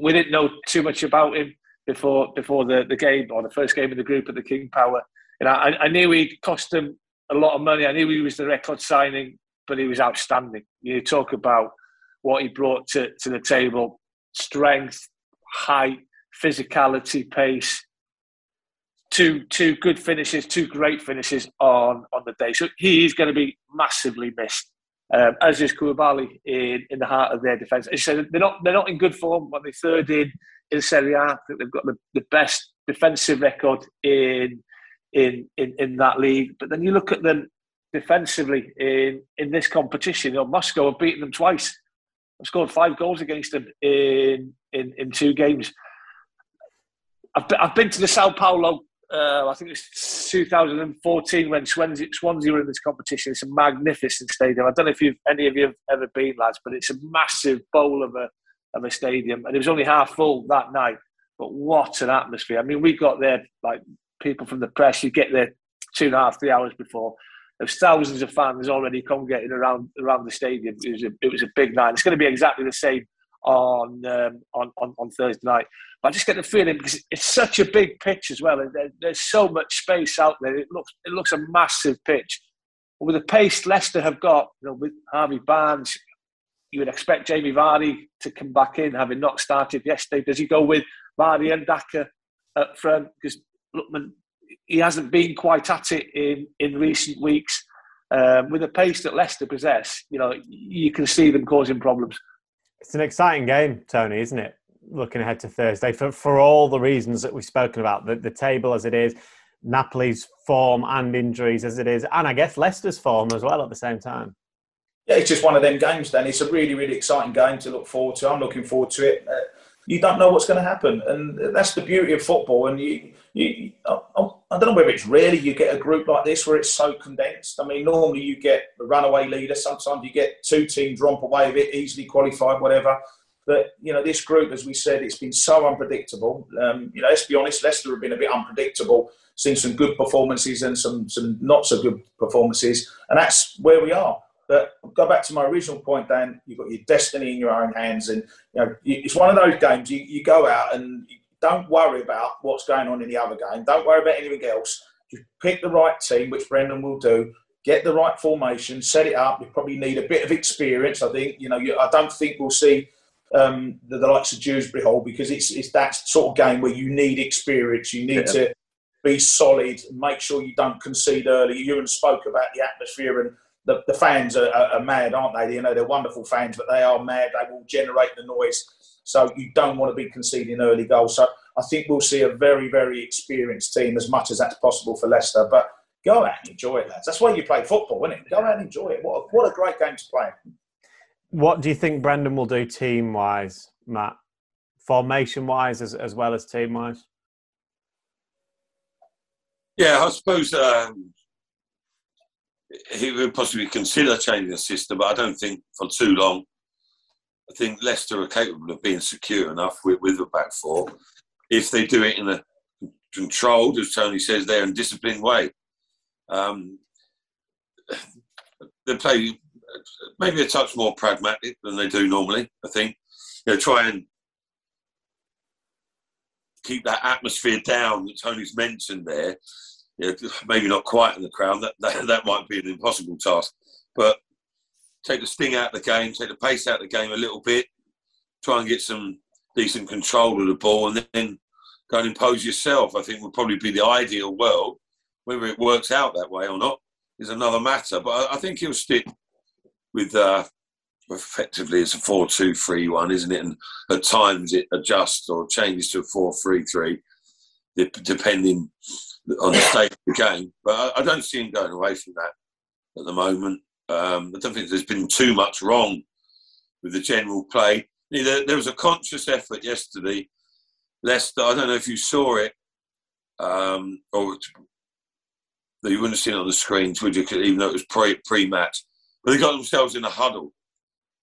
we didn't know too much about him before before the, the game or the first game of the group at the King Power. Know, I, I knew he cost them a lot of money. I knew he was the record signing, but he was outstanding. You talk about what he brought to, to the table strength, height, physicality, pace. Two, two good finishes, two great finishes on, on the day. So he is going to be massively missed. Um, as is Koulibaly in, in the heart of their defence. As said, they're not they're not in good form. But they're third in in Serie A. I think they've got the, the best defensive record in in, in, in that league. But then you look at them defensively in, in this competition. You know, Moscow have beaten them twice. Scored five goals against them in in, in two games. I've been, I've been to the San Paolo. Uh, I think it's 2014 when Swansea, Swansea were in this competition. It's a magnificent stadium. I don't know if you've any of you have ever been, lads, but it's a massive bowl of a of a stadium, and it was only half full that night. But what an atmosphere! I mean, we got there like people from the press. You get there two and a half, three hours before. There's thousands of fans already congregating around around the stadium. It was a, it was a big night. It's going to be exactly the same on um, on, on, on Thursday night. But I just get the feeling because it's such a big pitch as well, and there, there's so much space out there. It looks it looks a massive pitch. But with the pace Leicester have got, you know, with Harvey Barnes, you would expect Jamie Vardy to come back in, having not started yesterday. Does he go with Vardy and Daka up front? Because Lookman, he hasn't been quite at it in, in recent weeks. Um, with the pace that Leicester possess, you know, you can see them causing problems. It's an exciting game, Tony, isn't it? Looking ahead to Thursday for, for all the reasons that we've spoken about, the, the table as it is, Napoli's form and injuries as it is, and I guess Leicester's form as well at the same time. Yeah, it's just one of them games. Then it's a really, really exciting game to look forward to. I'm looking forward to it. Uh, you don't know what's going to happen, and that's the beauty of football. And you, you, I, don't know whether it's really you get a group like this where it's so condensed. I mean, normally you get a runaway leader. Sometimes you get two teams romp away with it, easily qualified, whatever. But you know, this group, as we said, it's been so unpredictable. Um, you know, let's be honest, Leicester have been a bit unpredictable. Seen some good performances and some some not so good performances, and that's where we are. But go back to my original point, Dan. You've got your destiny in your own hands, and you know it's one of those games. You, you go out and don't worry about what's going on in the other game. Don't worry about anything else. Just pick the right team, which Brendan will do. Get the right formation, set it up. You probably need a bit of experience. I think you know. You, I don't think we'll see um, the, the, likes of Dewsbury Hall because it's it's that sort of game where you need experience. You need yeah. to be solid. Make sure you don't concede early. Ewan spoke about the atmosphere and the, the fans are, are, are, mad, aren't they? You know, they're wonderful fans, but they are mad. They will generate the noise. So you don't want to be conceding early goals. So I think we'll see a very, very experienced team as much as that's possible for Leicester. But go out and enjoy it, lads. That's why you play football, isn't it? Go out and enjoy it. What a, what a great game to play. What do you think Brendan will do team wise, Matt? Formation wise as, as well as team wise? Yeah, I suppose um, he would possibly consider changing the system, but I don't think for too long. I think Leicester are capable of being secure enough with, with the back four if they do it in a controlled, as Tony says there, and disciplined way. Um, they play maybe a touch more pragmatic than they do normally. I think you know try and keep that atmosphere down that Tony's mentioned there you know, maybe not quite in the crown. That, that that might be an impossible task, but take the sting out of the game, take the pace out of the game a little bit, try and get some decent control of the ball, and then go and impose yourself. I think would probably be the ideal world. Whether it works out that way or not is another matter. But I, I think he'll stick with uh, effectively it's a four-two-three-one, isn't it? And at times it adjusts or changes to a four-three-three, depending on the state of the game. But I, I, don't see him going away from that at the moment. Um, I don't think there's been too much wrong with the general play. There, there was a conscious effort yesterday. Leicester, I don't know if you saw it, um, or you wouldn't have seen it on the screens, would you? Even though it was pre pre match, but they got themselves in a huddle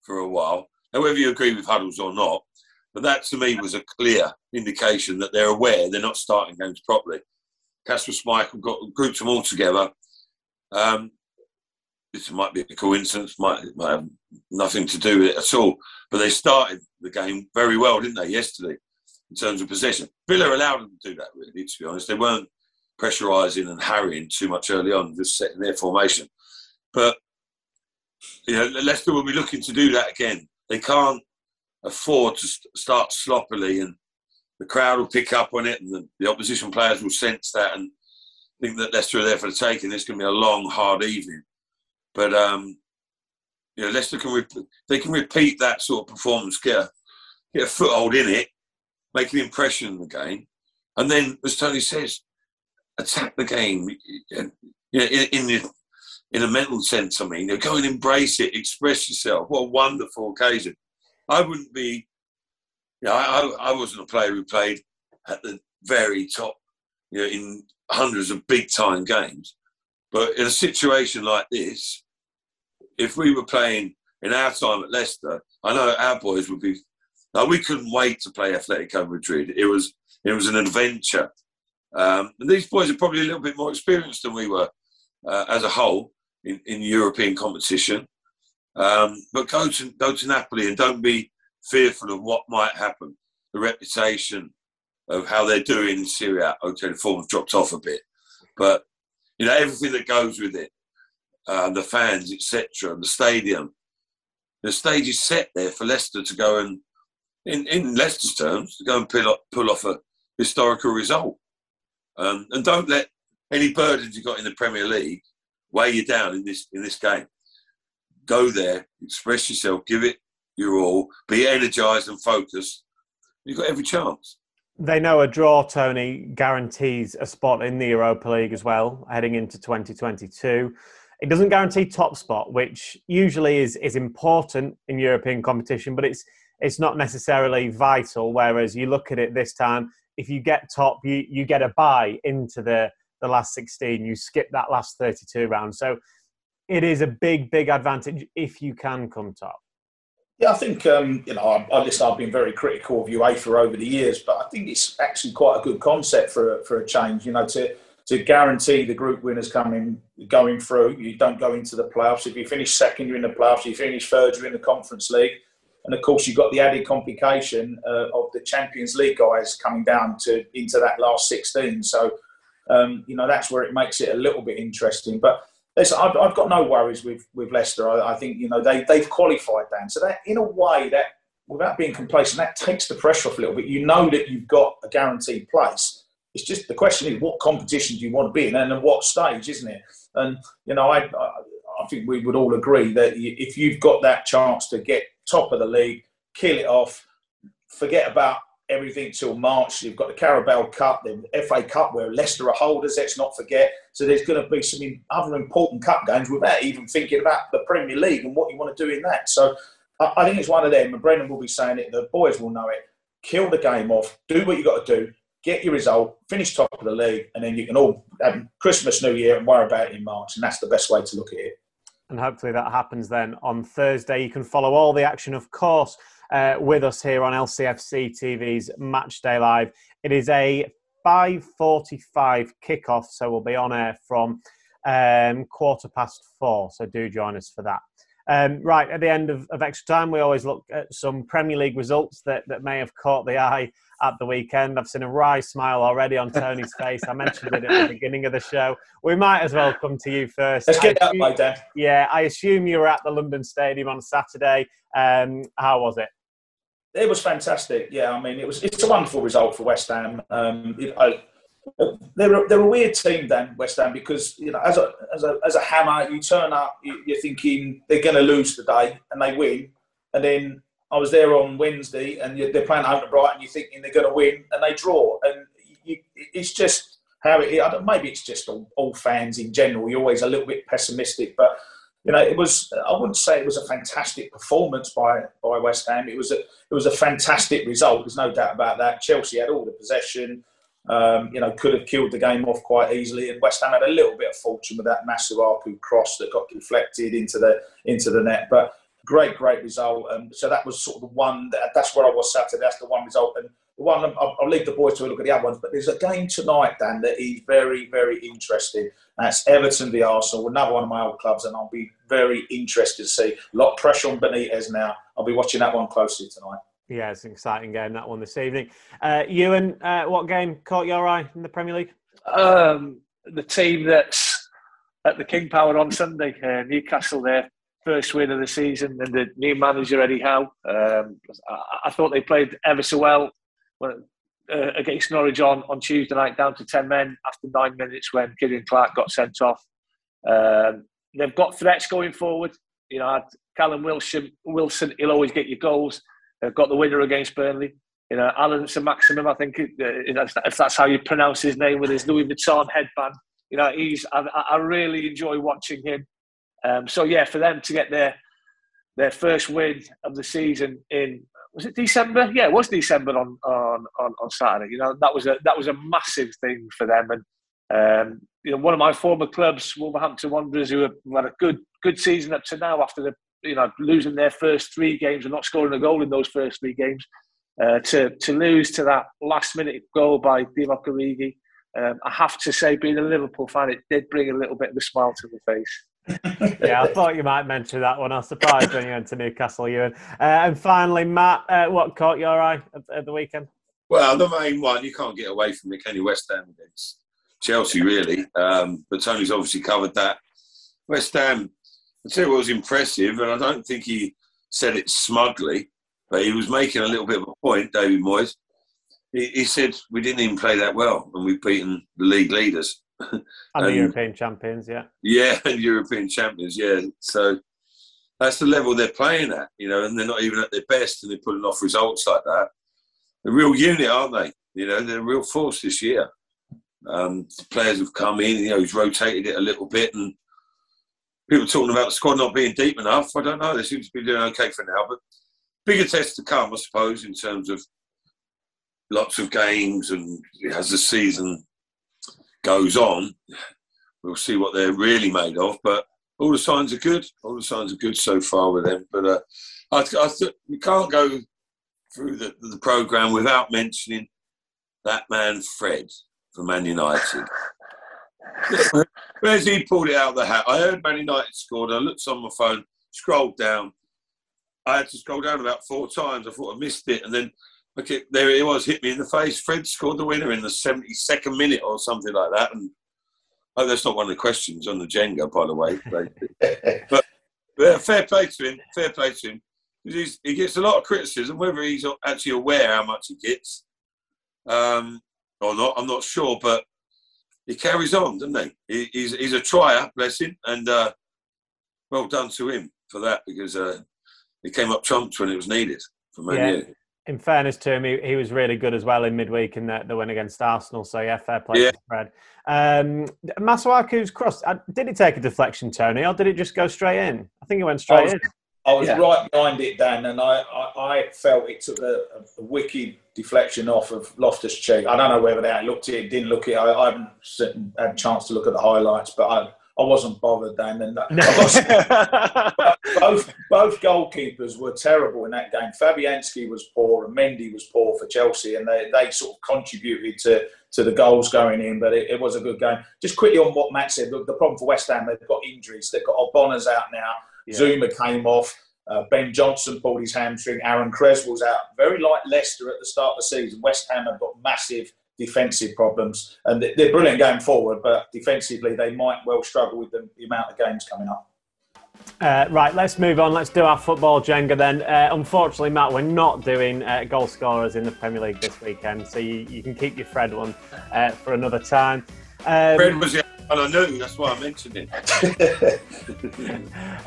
for a while. Now, whether you agree with huddles or not, but that to me was a clear indication that they're aware they're not starting games properly. Kasper Schmeichel got grouped them all together. Um, this might be a coincidence, might, might have nothing to do with it at all. But they started the game very well, didn't they, yesterday, in terms of possession. Villa allowed them to do that, really, to be honest. They weren't pressurising and harrying too much early on, just setting their formation. But, you know, Leicester will be looking to do that again. They can't afford to start sloppily and the crowd will pick up on it, and the, the opposition players will sense that and think that Leicester are there for the taking. It's going to be a long, hard evening. But um, you know, Leicester can re- they can repeat that sort of performance, get a, get a foothold in it, make an impression in the game, and then, as Tony says, attack the game. You know, in, in the in a mental sense, I mean, you know, go and embrace it, express yourself. What a wonderful occasion! I wouldn't be you know, I, I wasn't a player who played at the very top, you know, in hundreds of big time games. But in a situation like this, if we were playing in our time at Leicester, I know our boys would be. Now we couldn't wait to play Atletico Madrid. It was it was an adventure, um, and these boys are probably a little bit more experienced than we were uh, as a whole in, in European competition. Um, but go to go to Napoli and don't be fearful of what might happen. The reputation of how they're doing in Serie A. Okay, the form's dropped off a bit, but you know everything that goes with it, uh, the fans, etc., the stadium. The stage is set there for Leicester to go and, in, in Leicester's terms, to go and pull off, pull off a historical result. Um, and don't let any burdens you got in the Premier League weigh you down in this in this game. Go there, express yourself, give it you're all, be energised and focused, you've got every chance. They know a draw, Tony, guarantees a spot in the Europa League as well, heading into 2022. It doesn't guarantee top spot, which usually is, is important in European competition, but it's it's not necessarily vital. Whereas you look at it this time, if you get top, you, you get a buy into the, the last 16. You skip that last 32 round. So it is a big, big advantage if you can come top. Yeah, I think um, you know. I, I listen, I've been very critical of UEFA over the years, but I think it's actually quite a good concept for a, for a change. You know, to to guarantee the group winners coming going through. You don't go into the playoffs. If you finish second, you're in the playoffs. If you finish third, you're in the Conference League. And of course, you've got the added complication uh, of the Champions League guys coming down to into that last 16. So, um, you know, that's where it makes it a little bit interesting. But listen, I've, I've got no worries with, with Leicester. I, I, think, you know, they, they've qualified, Dan. So that, in a way, that without being complacent, that takes the pressure off a little bit. You know that you've got a guaranteed place. It's just the question is what competition do you want to be in and at what stage, isn't it? And, you know, I, I, I think we would all agree that if you've got that chance to get top of the league, kill it off, forget about everything till March. You've got the Carabao Cup, the FA Cup, where Leicester are holders. Let's not forget. So there's going to be some other important cup games without even thinking about the Premier League and what you want to do in that. So I think it's one of them, and Brendan will be saying it. The boys will know it. Kill the game off. Do what you got to do. Get your result. Finish top of the league, and then you can all have Christmas, New Year, and worry about it in March. And that's the best way to look at it. And hopefully that happens then on Thursday. You can follow all the action, of course, uh, with us here on LCFC TV's Matchday Live. It is a 5:45 kickoff, so we'll be on air from um, quarter past four. So do join us for that. Um, right at the end of, of, extra time, we always look at some Premier League results that, that may have caught the eye at the weekend. I've seen a wry smile already on Tony's face. I mentioned it at the beginning of the show. We might as well come to you first. Let's get that way, Dan. Yeah, I assume you were at the London Stadium on Saturday. Um, how was it? It was fantastic. Yeah, I mean, it was. It's a wonderful result for West Ham. Um, it, I, they're a, they're a weird team, then West Ham, because you know, as a as a as a hammer, you turn up, you, are thinking they're going to lose today, and they win, and then I was there on Wednesday, and they're playing home to Brighton. You're thinking they're going to win, and they draw, and you, it's just how it. Maybe it's just all, all fans in general. You're always a little bit pessimistic, but you know, it was. I wouldn't say it was a fantastic performance by by West Ham. It was a it was a fantastic result. There's no doubt about that. Chelsea had all the possession. Um, you know, could have killed the game off quite easily, and West Ham had a little bit of fortune with that Masuaku cross that got deflected into the into the net. But great, great result. And so that was sort of the one that, that's where I was Saturday. That's the one result. And the one I'll, I'll, leave the boys to look at the other ones. But there's a game tonight, Dan, that is very, very interesting. That's Everton v Arsenal, another one of my old clubs, and I'll be very interested to see. A lot of pressure on Benitez now. I'll be watching that one closely tonight. Yeah, it's an exciting game that one this evening. Uh, Ewan, uh, what game caught your eye in the Premier League? Um, the team that's at the King Power on Sunday, uh, Newcastle. Their first win of the season, and the new manager Eddie Howe. Um, I, I, thought they played ever so well when, uh, against Norwich on, on Tuesday night, down to ten men after nine minutes when Ciaran Clark got sent off. Um, they've got threats going forward. You know, Callum Wilson, Wilson, he'll always get your goals. They've got the winner against Burnley. You know, Allan Saint-Maximin, I think if that's how you pronounce his name with his Louis Vuitton headband. You know, he's I, I really enjoy watching him. Um, so yeah, for them to get their their first win of the season in was it December? Yeah, it was December on on on, on Saturday. You know that was a that was a massive thing for them, and um, you know one of my former clubs, Wolverhampton Wanderers, who have had a good good season up to now after the you know losing their first three games and not scoring a goal in those first three games, uh, to to lose to that last minute goal by Divock Origi. Um, I have to say, being a Liverpool fan, it did bring a little bit of a smile to the face yeah, I thought you might mention that one. I was surprised when you went to Newcastle, Ewan. Uh, and finally, Matt, uh, what caught your eye at, at, the weekend? Well, the main one, you can't get away from it, can you? West Ham against Chelsea, really. Um, but Tony's obviously covered that. West Ham, I tell you what was impressive, and I don't think he said it smugly, but he was making a little bit of a point, David Moyes. He, he said, We didn't even play that well, and we've beaten the league leaders. And, and the European champions, yeah. Yeah, and European champions, yeah. So that's the level they're playing at, you know, and they're not even at their best and they're pulling off results like that. A real unit, aren't they? You know, they're a real force this year. Um, the players have come in. You know, he's rotated it a little bit, and people talking about the squad not being deep enough. I don't know. They seem to be doing okay for now, but bigger tests to come, I suppose, in terms of lots of games and as the season goes on, we'll see what they're really made of. But all the signs are good. All the signs are good so far with them. But uh, I, I th- we can't go through the, the program without mentioning that man Fred from Man United. Where's he pulled it out of the hat? I heard Man United scored. I looked on my phone, scrolled down. I had to scroll down about four times. I thought I missed it, and then okay, there it was, hit me in the face. Fred scored the winner in the seventy-second minute or something like that, and Oh, that's not one of the questions on the Jenga, by the way. but, but fair play to him. Fair play to him. He's, he gets a lot of criticism, whether he's actually aware how much he gets um, or not. I'm not sure, but he carries on, doesn't he? he he's, he's a trier, bless him, and uh, well done to him for that because uh, he came up trumps when it was needed for Man yeah. U in fairness to him, he, he, was really good as well in midweek in the, the win against Arsenal. So yeah, fair play yeah. to Fred. Um, Masuaku's cross. Uh, did it take a deflection, Tony, or did it just go straight in? I think it went straight I was, in. I was yeah. right behind it, Dan, and I, I, I felt it took a, a, wicked deflection off of Loftus Cheek. I don't know whether they looked at it, didn't look at it. I, I haven't had a chance to look at the highlights, but I I wasn't bothered then. And both both goalkeepers were terrible in that game. Fabianski was poor and Mendy was poor for Chelsea, and they, they sort of contributed to, to the goals going in. But it, it was a good game. Just quickly on what Matt said, the, the problem for West Ham, they've got injuries. They've got Ogbonna's out now. Yeah. Zouma came off. Uh, ben Johnson pulled his hamstring. Aaron Cresswell's out. Very like Leicester at the start of the season. West Ham have got massive defensive problems. And they're brilliant going forward, but defensively, they might well struggle with the, the amount of games coming up. Uh, right, let's move on. Let's do our football Jenga then. Uh, unfortunately, Matt, we're not doing uh, goal scorers in the Premier League this weekend, so you, you can keep your Fred one uh, for another time. Um, Fred was the one I knew, that's why I mentioned it.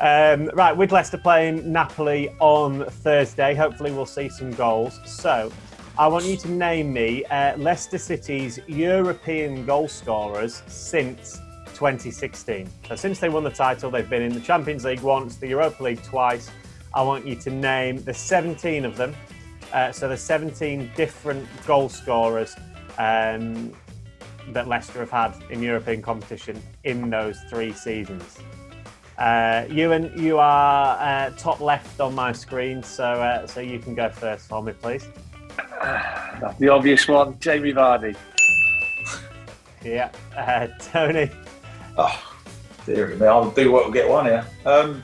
um, right, with Leicester playing Napoli on Thursday, hopefully we'll see some goals. So, I want you to name me uh, Leicester City's European goal scorers since 2016. So, since they won the title, they've been in the Champions League once, the Europa League twice. I want you to name the 17 of them. Uh, so, the 17 different goal scorers um, that Leicester have had in European competition in those three seasons. Uh, Ewan, you are uh, top left on my screen, so uh, so you can go first for me, please. the obvious one, Jamie Vardy. yeah, uh, Tony. Oh, dear me, I'll do what will get one here. Um,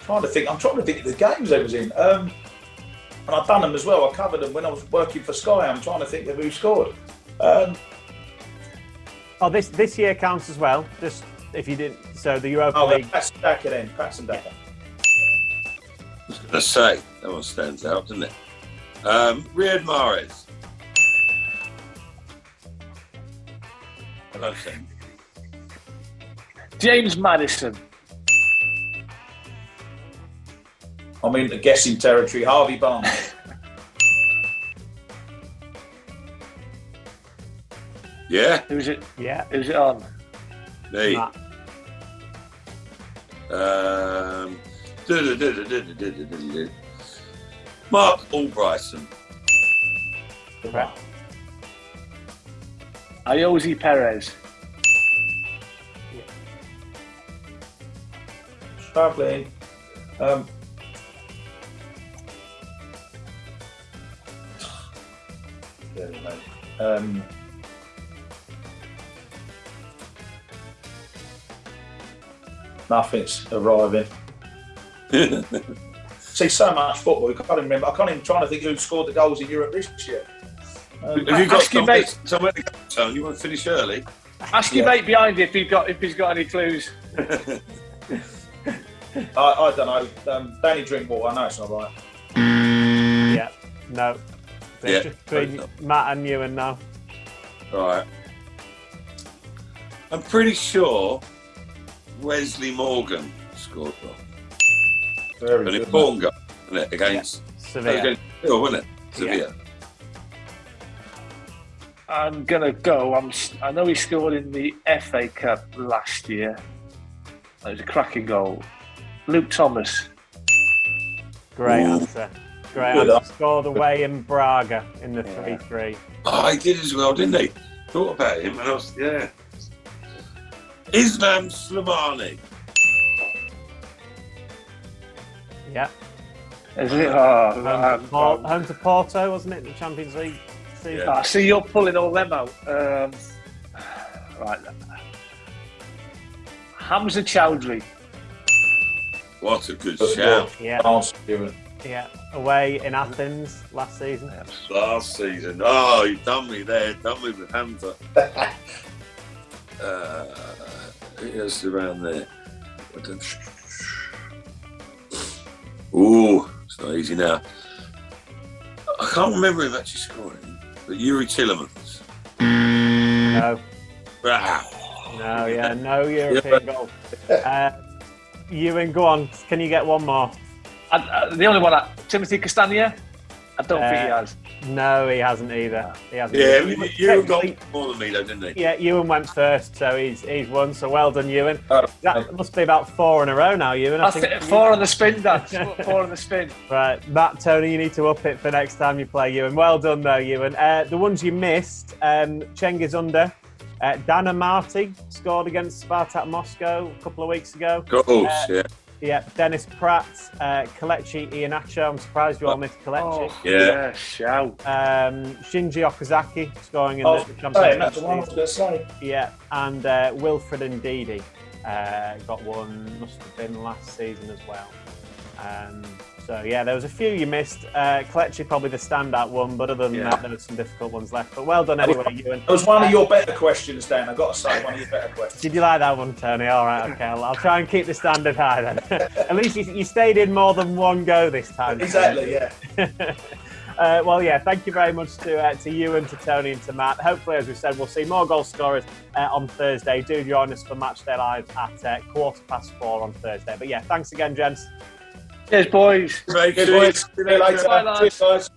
trying to think. I'm trying to think of the games I was in. Um, and I've done them as well. I covered them when I was working for Sky. I'm trying to think of who scored. Um, oh, this this year counts as well. Just if you didn't, so the Europa oh, League. Patson Daka then. Patson Daka. I was going to say, that one stands out, doesn't it? Um, Riyad Mahrez. Hello, Sam. James Maddison. I'm into guessing territory. Harvey Barnes. yeah. Who's it? Yeah. Who's it on? Me. Um, Marc Albrighton. Right. Ayoze Perez. Yeah. Struggling. Um, um, nothing's arriving. See so much football. I can't even remember. I can't even try to think who scored the goals in Europe this year. Um, Have you got some mate, somewhere to go, You want to finish early? Ask your yeah. mate behind you if he's got if he's got any clues. I, I, don't know. Um, Danny Drinkwater. I know it's not right. Yeah. No. yeah, just between Matt and you and now. All right. I'm pretty sure Wesley Morgan scored one. Very an important goal, wasn't it? Against yeah. Sevilla. Oh, against Sevilla, wasn't it? Sevilla. I'm gonna go. I'm. I know he scored in the FA Cup last year. It was a cracking goal. Luke Thomas. Great Ooh. answer. Great Good answer. Scored away in Braga in the Yeah. 3 3. Oh, he did as well, didn't he? Thought about him and I was, yeah. Islam Slimani. Yeah. Is it? Oh, Home man. to, Por- home to Porto, wasn't it? The Champions League season. Yeah. Ah, see, you're pulling all them out. Um, right. Hamza Choudhury. What a good Good shout. Yeah. Answer. Yeah. Away in Athens last season. Last season. Oh, you've done me there. Done me with Hamza. uh, who else is around there? I don't- Ooh, it's not easy now. I can't remember him actually scoring, but Youri Tielemans. No. Ah, No, yeah. No European goal. Uh, Ewan, go on. Can you get one more? And, uh, the only one, I, Timothy Castagne. I don't think he Uh, has. No, he hasn't either. He hasn't. Yeah, either. you, you got more than me though, didn't he? Yeah, Ewan went first, so he's he's won. So well done, Ewan. Oh, That must be about four in a row now, Ewan. I think four on the spin, Dan. four on the spin. Right, Matt, Tony, you need to up it for next time you play Ewan. Well done, though, Ewan. Uh, the ones you missed, um, Cengiz Ünder. Uh, Daniel Amartey scored against Spartak Moscow a couple of weeks ago. Of course, Uh, yeah. Yeah, Dennis Praet, uh, Kelechi Iheanacho. I'm surprised you all missed Kelechi. Oh, Yeah. yeah, shout. Um, Shinji Okazaki scoring in Oh, the Hey, Champions that's the one I was League. going to say. Yeah, and uh, Wilfred Ndidi uh, got one, must have been last season as well. Um, so, yeah, there was a few you missed. Uh, Kelechi probably the standout one, but other than Yeah. that, there was some difficult ones left. But well done anyway, Ewan. That was one of your better questions, Dan. I've got to say, one of your better questions. Did you like that one, Tony? All right, okay. I'll, I'll try and keep the standard high then. At least you, you stayed in more than one go this time. Exactly, yeah. uh, well, yeah, thank you very much to uh, to Ewan to Tony and to Matt. Hopefully, as we said, we'll see more goal scorers uh, on Thursday. Do join us for Matchday Live at uh, quarter past four on Thursday. But yeah, thanks again, gents. Cheers, boys. Great Good to boys. see See you later. Bye, lads. Cheers, guys.